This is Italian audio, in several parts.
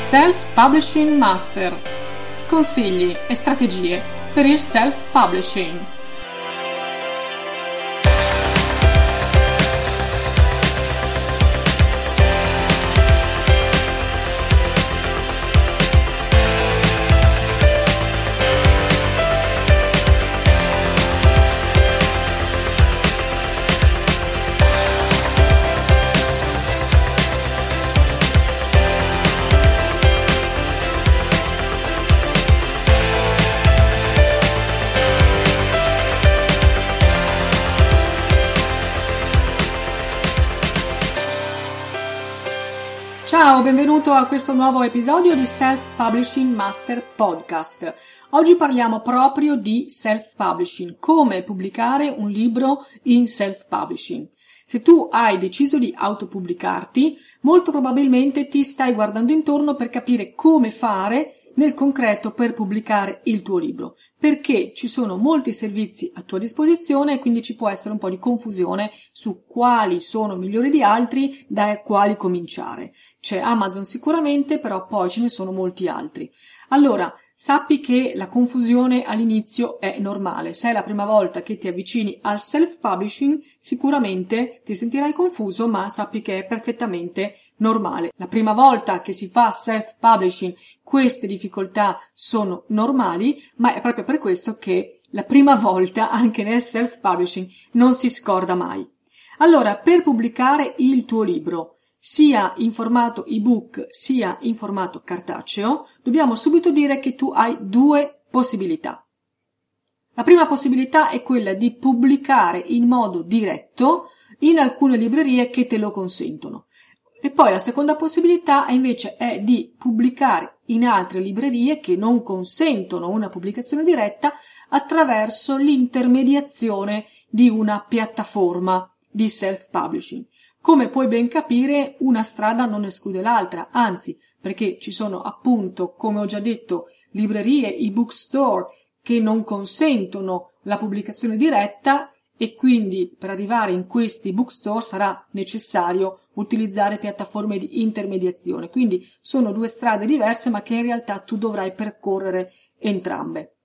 Self-Publishing Master. Consigli e strategie per il self-publishing. Benvenuto a questo nuovo episodio di Self Publishing Master Podcast. Oggi parliamo proprio di self publishing, come pubblicare un libro in self publishing. Se tu hai deciso di autopubblicarti, molto probabilmente ti stai guardando intorno per capire come fare nel concreto per pubblicare il tuo libro, perché ci sono molti servizi a tua disposizione e quindi ci può essere un po' di confusione su quali sono migliori di altri, da quali cominciare. C'è Amazon sicuramente, però poi ce ne sono molti altri. Allora, Sappi che la confusione all'inizio è normale. Se è la prima volta che ti avvicini al self-publishing, sicuramente ti sentirai confuso, ma sappi che è perfettamente normale. La prima volta che si fa self-publishing, queste difficoltà sono normali, ma è proprio per questo che la prima volta anche nel self-publishing non si scorda mai. Allora, per pubblicare il tuo libro, sia in formato ebook sia in formato cartaceo, dobbiamo subito dire che tu hai due possibilità. La prima possibilità è quella di pubblicare in modo diretto in alcune librerie che te lo consentono. E poi la seconda possibilità invece è di pubblicare in altre librerie che non consentono una pubblicazione diretta attraverso l'intermediazione di una piattaforma di self-publishing. Come puoi ben capire, una strada non esclude l'altra, anzi, perché ci sono appunto, come ho già detto, librerie, ebook store che non consentono la pubblicazione diretta e quindi per arrivare in questi bookstore sarà necessario utilizzare piattaforme di intermediazione. Quindi sono due strade diverse ma che in realtà tu dovrai percorrere entrambe.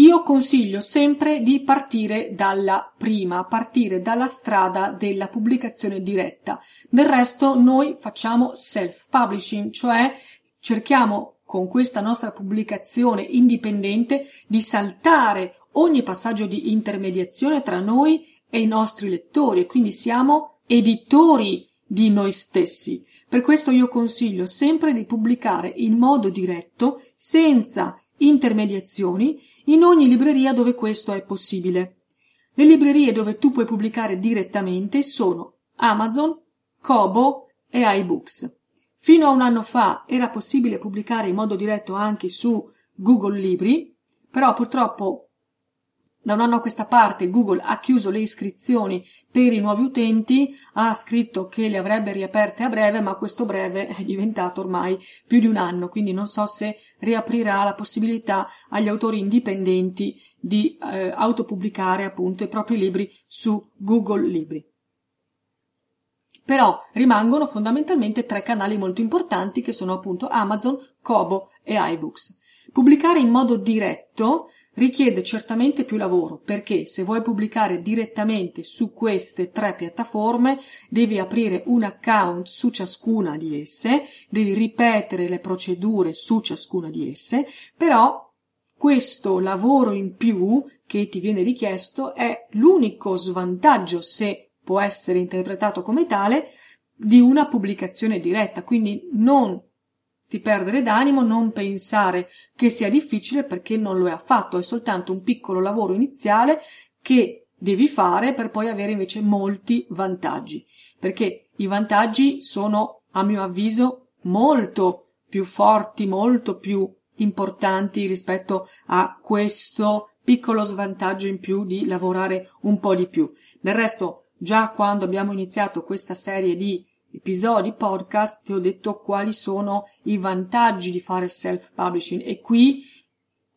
Io consiglio sempre di partire dalla prima, partire dalla strada della pubblicazione diretta. Del resto noi facciamo self-publishing, cioè cerchiamo con questa nostra pubblicazione indipendente di saltare ogni passaggio di intermediazione tra noi e i nostri lettori e quindi siamo editori di noi stessi. Per questo io consiglio sempre di pubblicare in modo diretto, senza intermediazioni, in ogni libreria dove questo è possibile. Le librerie dove tu puoi pubblicare direttamente sono Amazon, Kobo e iBooks. Fino a un anno fa era possibile pubblicare in modo diretto anche su Google Libri, però purtroppo da un anno a questa parte Google ha chiuso le iscrizioni per i nuovi utenti, ha scritto che le avrebbe riaperte a breve, ma questo breve è diventato ormai più di un anno, quindi non so se riaprirà la possibilità agli autori indipendenti di eh, autopubblicare appunto i propri libri su Google Libri. Però rimangono fondamentalmente tre canali molto importanti che sono appunto Amazon, Kobo e iBooks. Pubblicare in modo diretto richiede certamente più lavoro perché se vuoi pubblicare direttamente su queste tre piattaforme devi aprire un account su ciascuna di esse, devi ripetere le procedure su ciascuna di esse, però questo lavoro in più che ti viene richiesto è l'unico svantaggio, se può essere interpretato come tale, di una pubblicazione diretta, quindi non ti perdere d'animo, non pensare che sia difficile perché non lo è affatto, è soltanto un piccolo lavoro iniziale che devi fare per poi avere invece molti vantaggi, perché i vantaggi sono, a mio avviso, molto più forti, molto più importanti rispetto a questo piccolo svantaggio in più di lavorare un po' di più. Del resto, già quando abbiamo iniziato questa serie di episodi podcast ti ho detto quali sono i vantaggi di fare self publishing e qui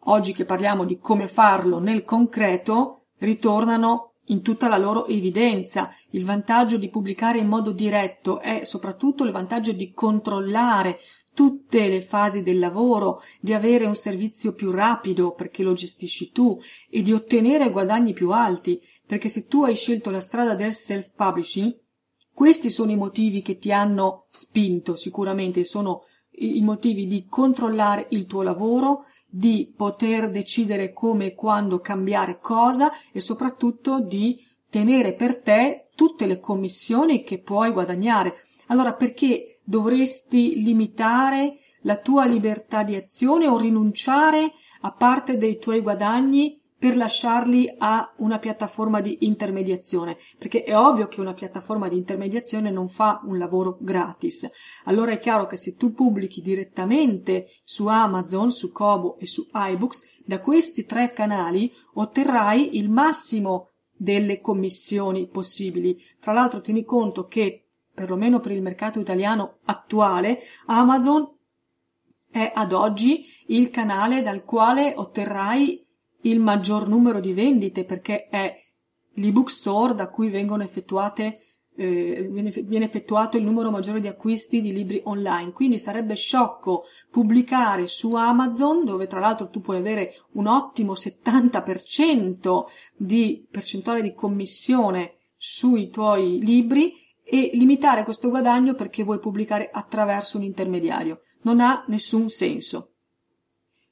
oggi che parliamo di come farlo nel concreto ritornano in tutta la loro evidenza. Il vantaggio di pubblicare in modo diretto è soprattutto il vantaggio di controllare tutte le fasi del lavoro, di avere un servizio più rapido perché lo gestisci tu e di ottenere guadagni più alti, perché se tu hai scelto la strada del self-publishing, questi sono i motivi che ti hanno spinto sicuramente, sono i motivi di controllare il tuo lavoro, di poter decidere come e quando cambiare cosa e soprattutto di tenere per te tutte le commissioni che puoi guadagnare. Allora perché dovresti limitare la tua libertà di azione o rinunciare a parte dei tuoi guadagni per lasciarli a una piattaforma di intermediazione, perché è ovvio che una piattaforma di intermediazione non fa un lavoro gratis. Allora è chiaro che se tu pubblichi direttamente su Amazon, su Kobo e su iBooks, da questi tre canali otterrai il massimo delle commissioni possibili. Tra l'altro tieni conto che perlomeno per il mercato italiano attuale, Amazon è ad oggi il canale dal quale otterrai il maggior numero di vendite perché è l'ebook store da cui vengono effettuate eh, viene, viene effettuato il numero maggiore di acquisti di libri online. Quindi sarebbe sciocco pubblicare su Amazon, dove tra l'altro tu puoi avere un ottimo 70% di percentuale di commissione sui tuoi libri e limitare questo guadagno perché vuoi pubblicare attraverso un intermediario. Non ha nessun senso.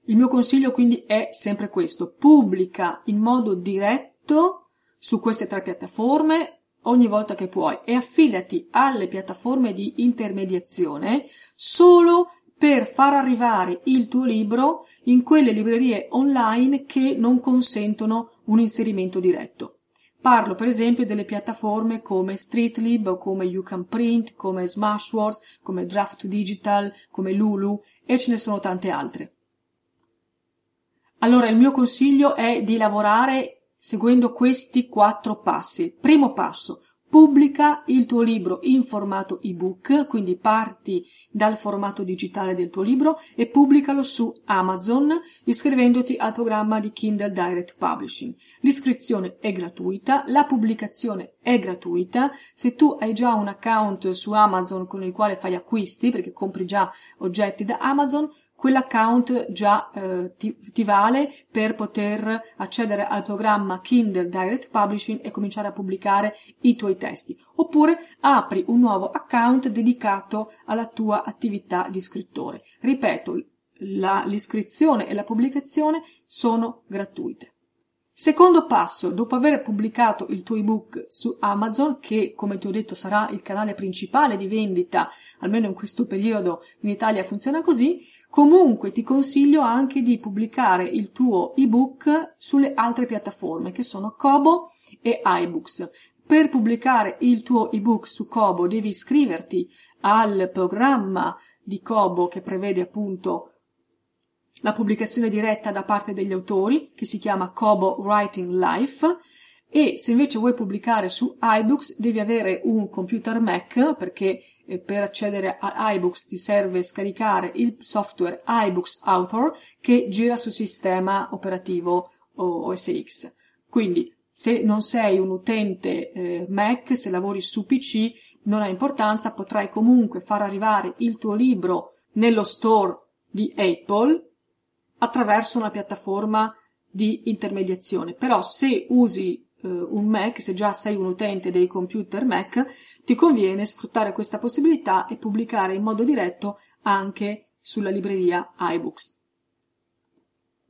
Il mio consiglio quindi è sempre questo, pubblica in modo diretto su queste tre piattaforme ogni volta che puoi e affidati alle piattaforme di intermediazione solo per far arrivare il tuo libro in quelle librerie online che non consentono un inserimento diretto. Parlo per esempio delle piattaforme come Streetlib come You Can Print, come Smashwords, come Draft Digital, come Lulu e ce ne sono tante altre. Allora il mio consiglio è di lavorare seguendo questi quattro passi. Primo passo, pubblica il tuo libro in formato ebook, quindi parti dal formato digitale del tuo libro e pubblicalo su Amazon iscrivendoti al programma di Kindle Direct Publishing. L'iscrizione è gratuita, la pubblicazione è gratuita. Se tu hai già un account su Amazon con il quale fai acquisti, perché compri già oggetti da Amazon, quell'account già eh, ti, ti, vale per poter accedere al programma Kindle Direct Publishing e cominciare a pubblicare i tuoi testi. Oppure apri un nuovo account dedicato alla tua attività di scrittore. Ripeto, la, l'iscrizione e la pubblicazione sono gratuite. Secondo passo, dopo aver pubblicato il tuo ebook su Amazon, che come ti ho detto sarà il canale principale di vendita, almeno in questo periodo in Italia funziona così, Comunque ti consiglio anche di pubblicare il tuo ebook sulle altre piattaforme che sono Kobo e iBooks. Per pubblicare il tuo ebook su Kobo devi iscriverti al programma di Kobo che prevede appunto la pubblicazione diretta da parte degli autori che si chiama Kobo Writing Life e se invece vuoi pubblicare su iBooks devi avere un computer Mac perché per accedere a iBooks ti serve scaricare il software iBooks Author che gira sul sistema operativo OS X. Quindi se non sei un utente eh, Mac, se lavori su PC, non ha importanza, potrai comunque far arrivare il tuo libro nello store di Apple attraverso una piattaforma di intermediazione. Però se usi eh, un Mac, se già sei un utente dei computer Mac, ti conviene sfruttare questa possibilità e pubblicare in modo diretto anche sulla libreria iBooks.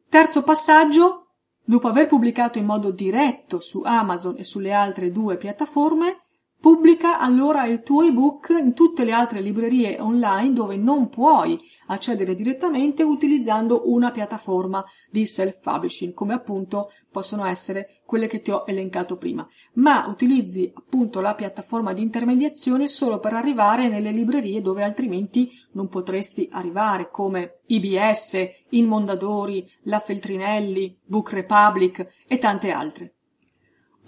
Terzo passaggio, dopo aver pubblicato in modo diretto su Amazon e sulle altre due piattaforme, Pubblica allora il tuo ebook in tutte le altre librerie online dove non puoi accedere direttamente utilizzando una piattaforma di self-publishing, come appunto possono essere quelle che ti ho elencato prima, ma utilizzi appunto la piattaforma di intermediazione solo per arrivare nelle librerie dove altrimenti non potresti arrivare, come IBS, In Mondadori, La Feltrinelli, Book Republic e tante altre.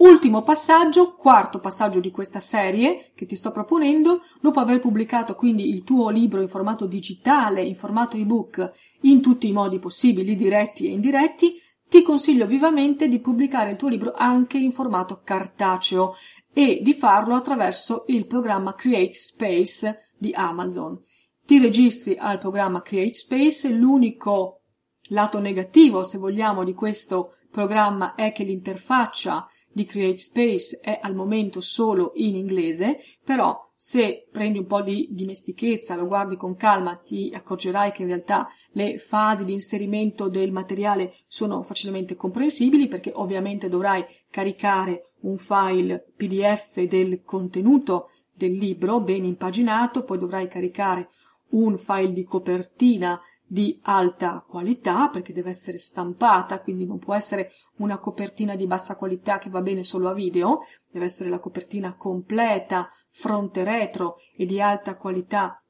Ultimo passaggio, quarto passaggio di questa serie che ti sto proponendo, dopo aver pubblicato quindi il tuo libro in formato digitale, in formato ebook, in tutti i modi possibili, diretti e indiretti, ti consiglio vivamente di pubblicare il tuo libro anche in formato cartaceo e di farlo attraverso il programma Create Space di Amazon. Ti registri al programma Create Space, l'unico lato negativo, se vogliamo, di questo programma è che l'interfaccia di Create Space è al momento solo in inglese, però se prendi un po' di dimestichezza, lo guardi con calma, ti accorgerai che in realtà le fasi di inserimento del materiale sono facilmente comprensibili perché ovviamente dovrai caricare un file PDF del contenuto del libro ben impaginato, poi dovrai caricare un file di copertina di alta qualità perché deve essere stampata, quindi non può essere una copertina di bassa qualità che va bene solo a video, deve essere la copertina completa, fronte retro e di alta qualità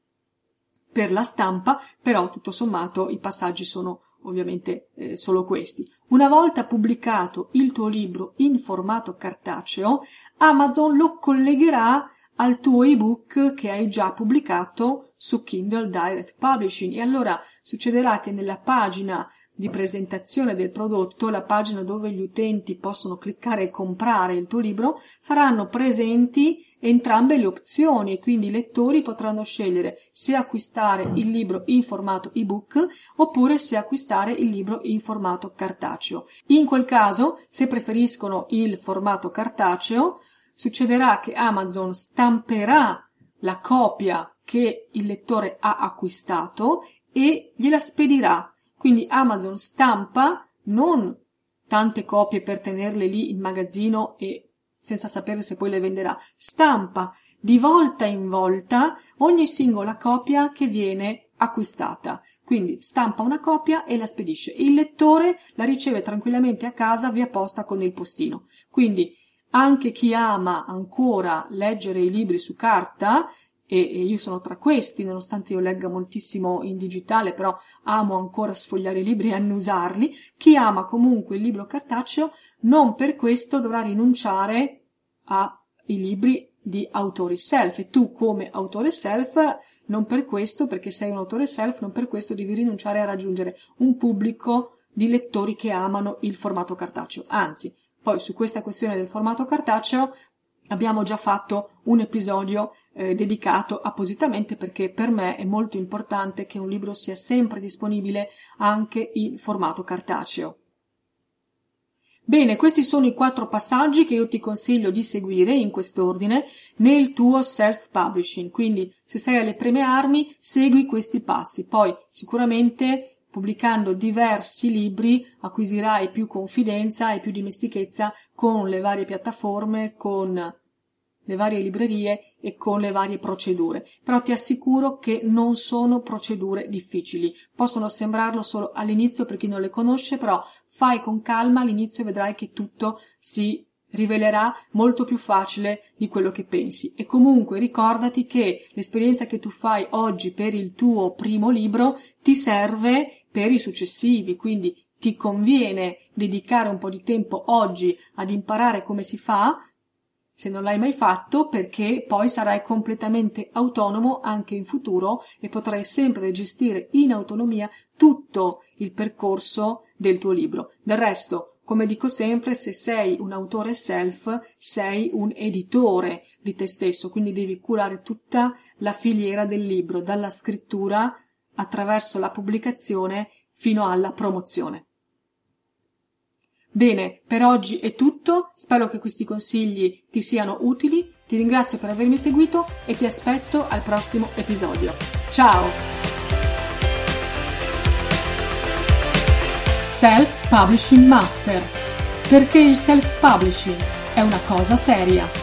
per la stampa, però tutto sommato i passaggi sono ovviamente eh, solo questi. Una volta pubblicato il tuo libro in formato cartaceo, Amazon lo collegherà al tuo ebook che hai già pubblicato su Kindle Direct Publishing e allora succederà che nella pagina di presentazione del prodotto, la pagina dove gli utenti possono cliccare e comprare il tuo libro, saranno presenti entrambe le opzioni e quindi i lettori potranno scegliere se acquistare il libro in formato ebook oppure se acquistare il libro in formato cartaceo. In quel caso, se preferiscono il formato cartaceo, succederà che Amazon stamperà la copia che il lettore ha acquistato e gliela spedirà. Quindi Amazon stampa non tante copie per tenerle lì in magazzino e senza sapere se poi le venderà, stampa di volta in volta ogni singola copia che viene acquistata. Quindi stampa una copia e la spedisce. Il lettore la riceve tranquillamente a casa via posta con il postino. Quindi anche chi ama ancora leggere i libri su carta, e, io sono tra questi, nonostante io legga moltissimo in digitale, però amo ancora sfogliare i libri e annusarli, chi ama comunque il libro cartaceo non per questo dovrà rinunciare ai libri di autori self e tu come autore self non per questo, perché sei un autore self, non per questo devi rinunciare a raggiungere un pubblico di lettori che amano il formato cartaceo. Anzi, poi su questa questione del formato cartaceo abbiamo già fatto un episodio eh, dedicato appositamente perché per me è molto importante che un libro sia sempre disponibile anche in formato cartaceo. Bene, questi sono i quattro passaggi che io ti consiglio di seguire in quest'ordine nel tuo self-publishing. Quindi, se sei alle prime armi, segui questi passi. Poi, sicuramente, Pubblicando diversi libri acquisirai più confidenza e più dimestichezza con le varie piattaforme, con le varie librerie e con le varie procedure. Però ti assicuro che non sono procedure difficili. Possono sembrarlo solo all'inizio per chi non le conosce, però fai con calma all'inizio e vedrai che tutto si rivelerà molto più facile di quello che pensi. E comunque ricordati che l'esperienza che tu fai oggi per il tuo primo libro ti serve per i successivi, quindi ti conviene dedicare un po' di tempo oggi ad imparare come si fa, se non l'hai mai fatto, perché poi sarai completamente autonomo anche in futuro e potrai sempre gestire in autonomia tutto il percorso del tuo libro. Del resto, come dico sempre, se sei un autore self, sei un editore di te stesso, quindi devi curare tutta la filiera del libro, dalla scrittura attraverso la pubblicazione fino alla promozione. Bene, per oggi è tutto, spero che questi consigli ti siano utili, ti ringrazio per avermi seguito e ti aspetto al prossimo episodio. Ciao! Self-Publishing Master, perché il self-publishing è una cosa seria.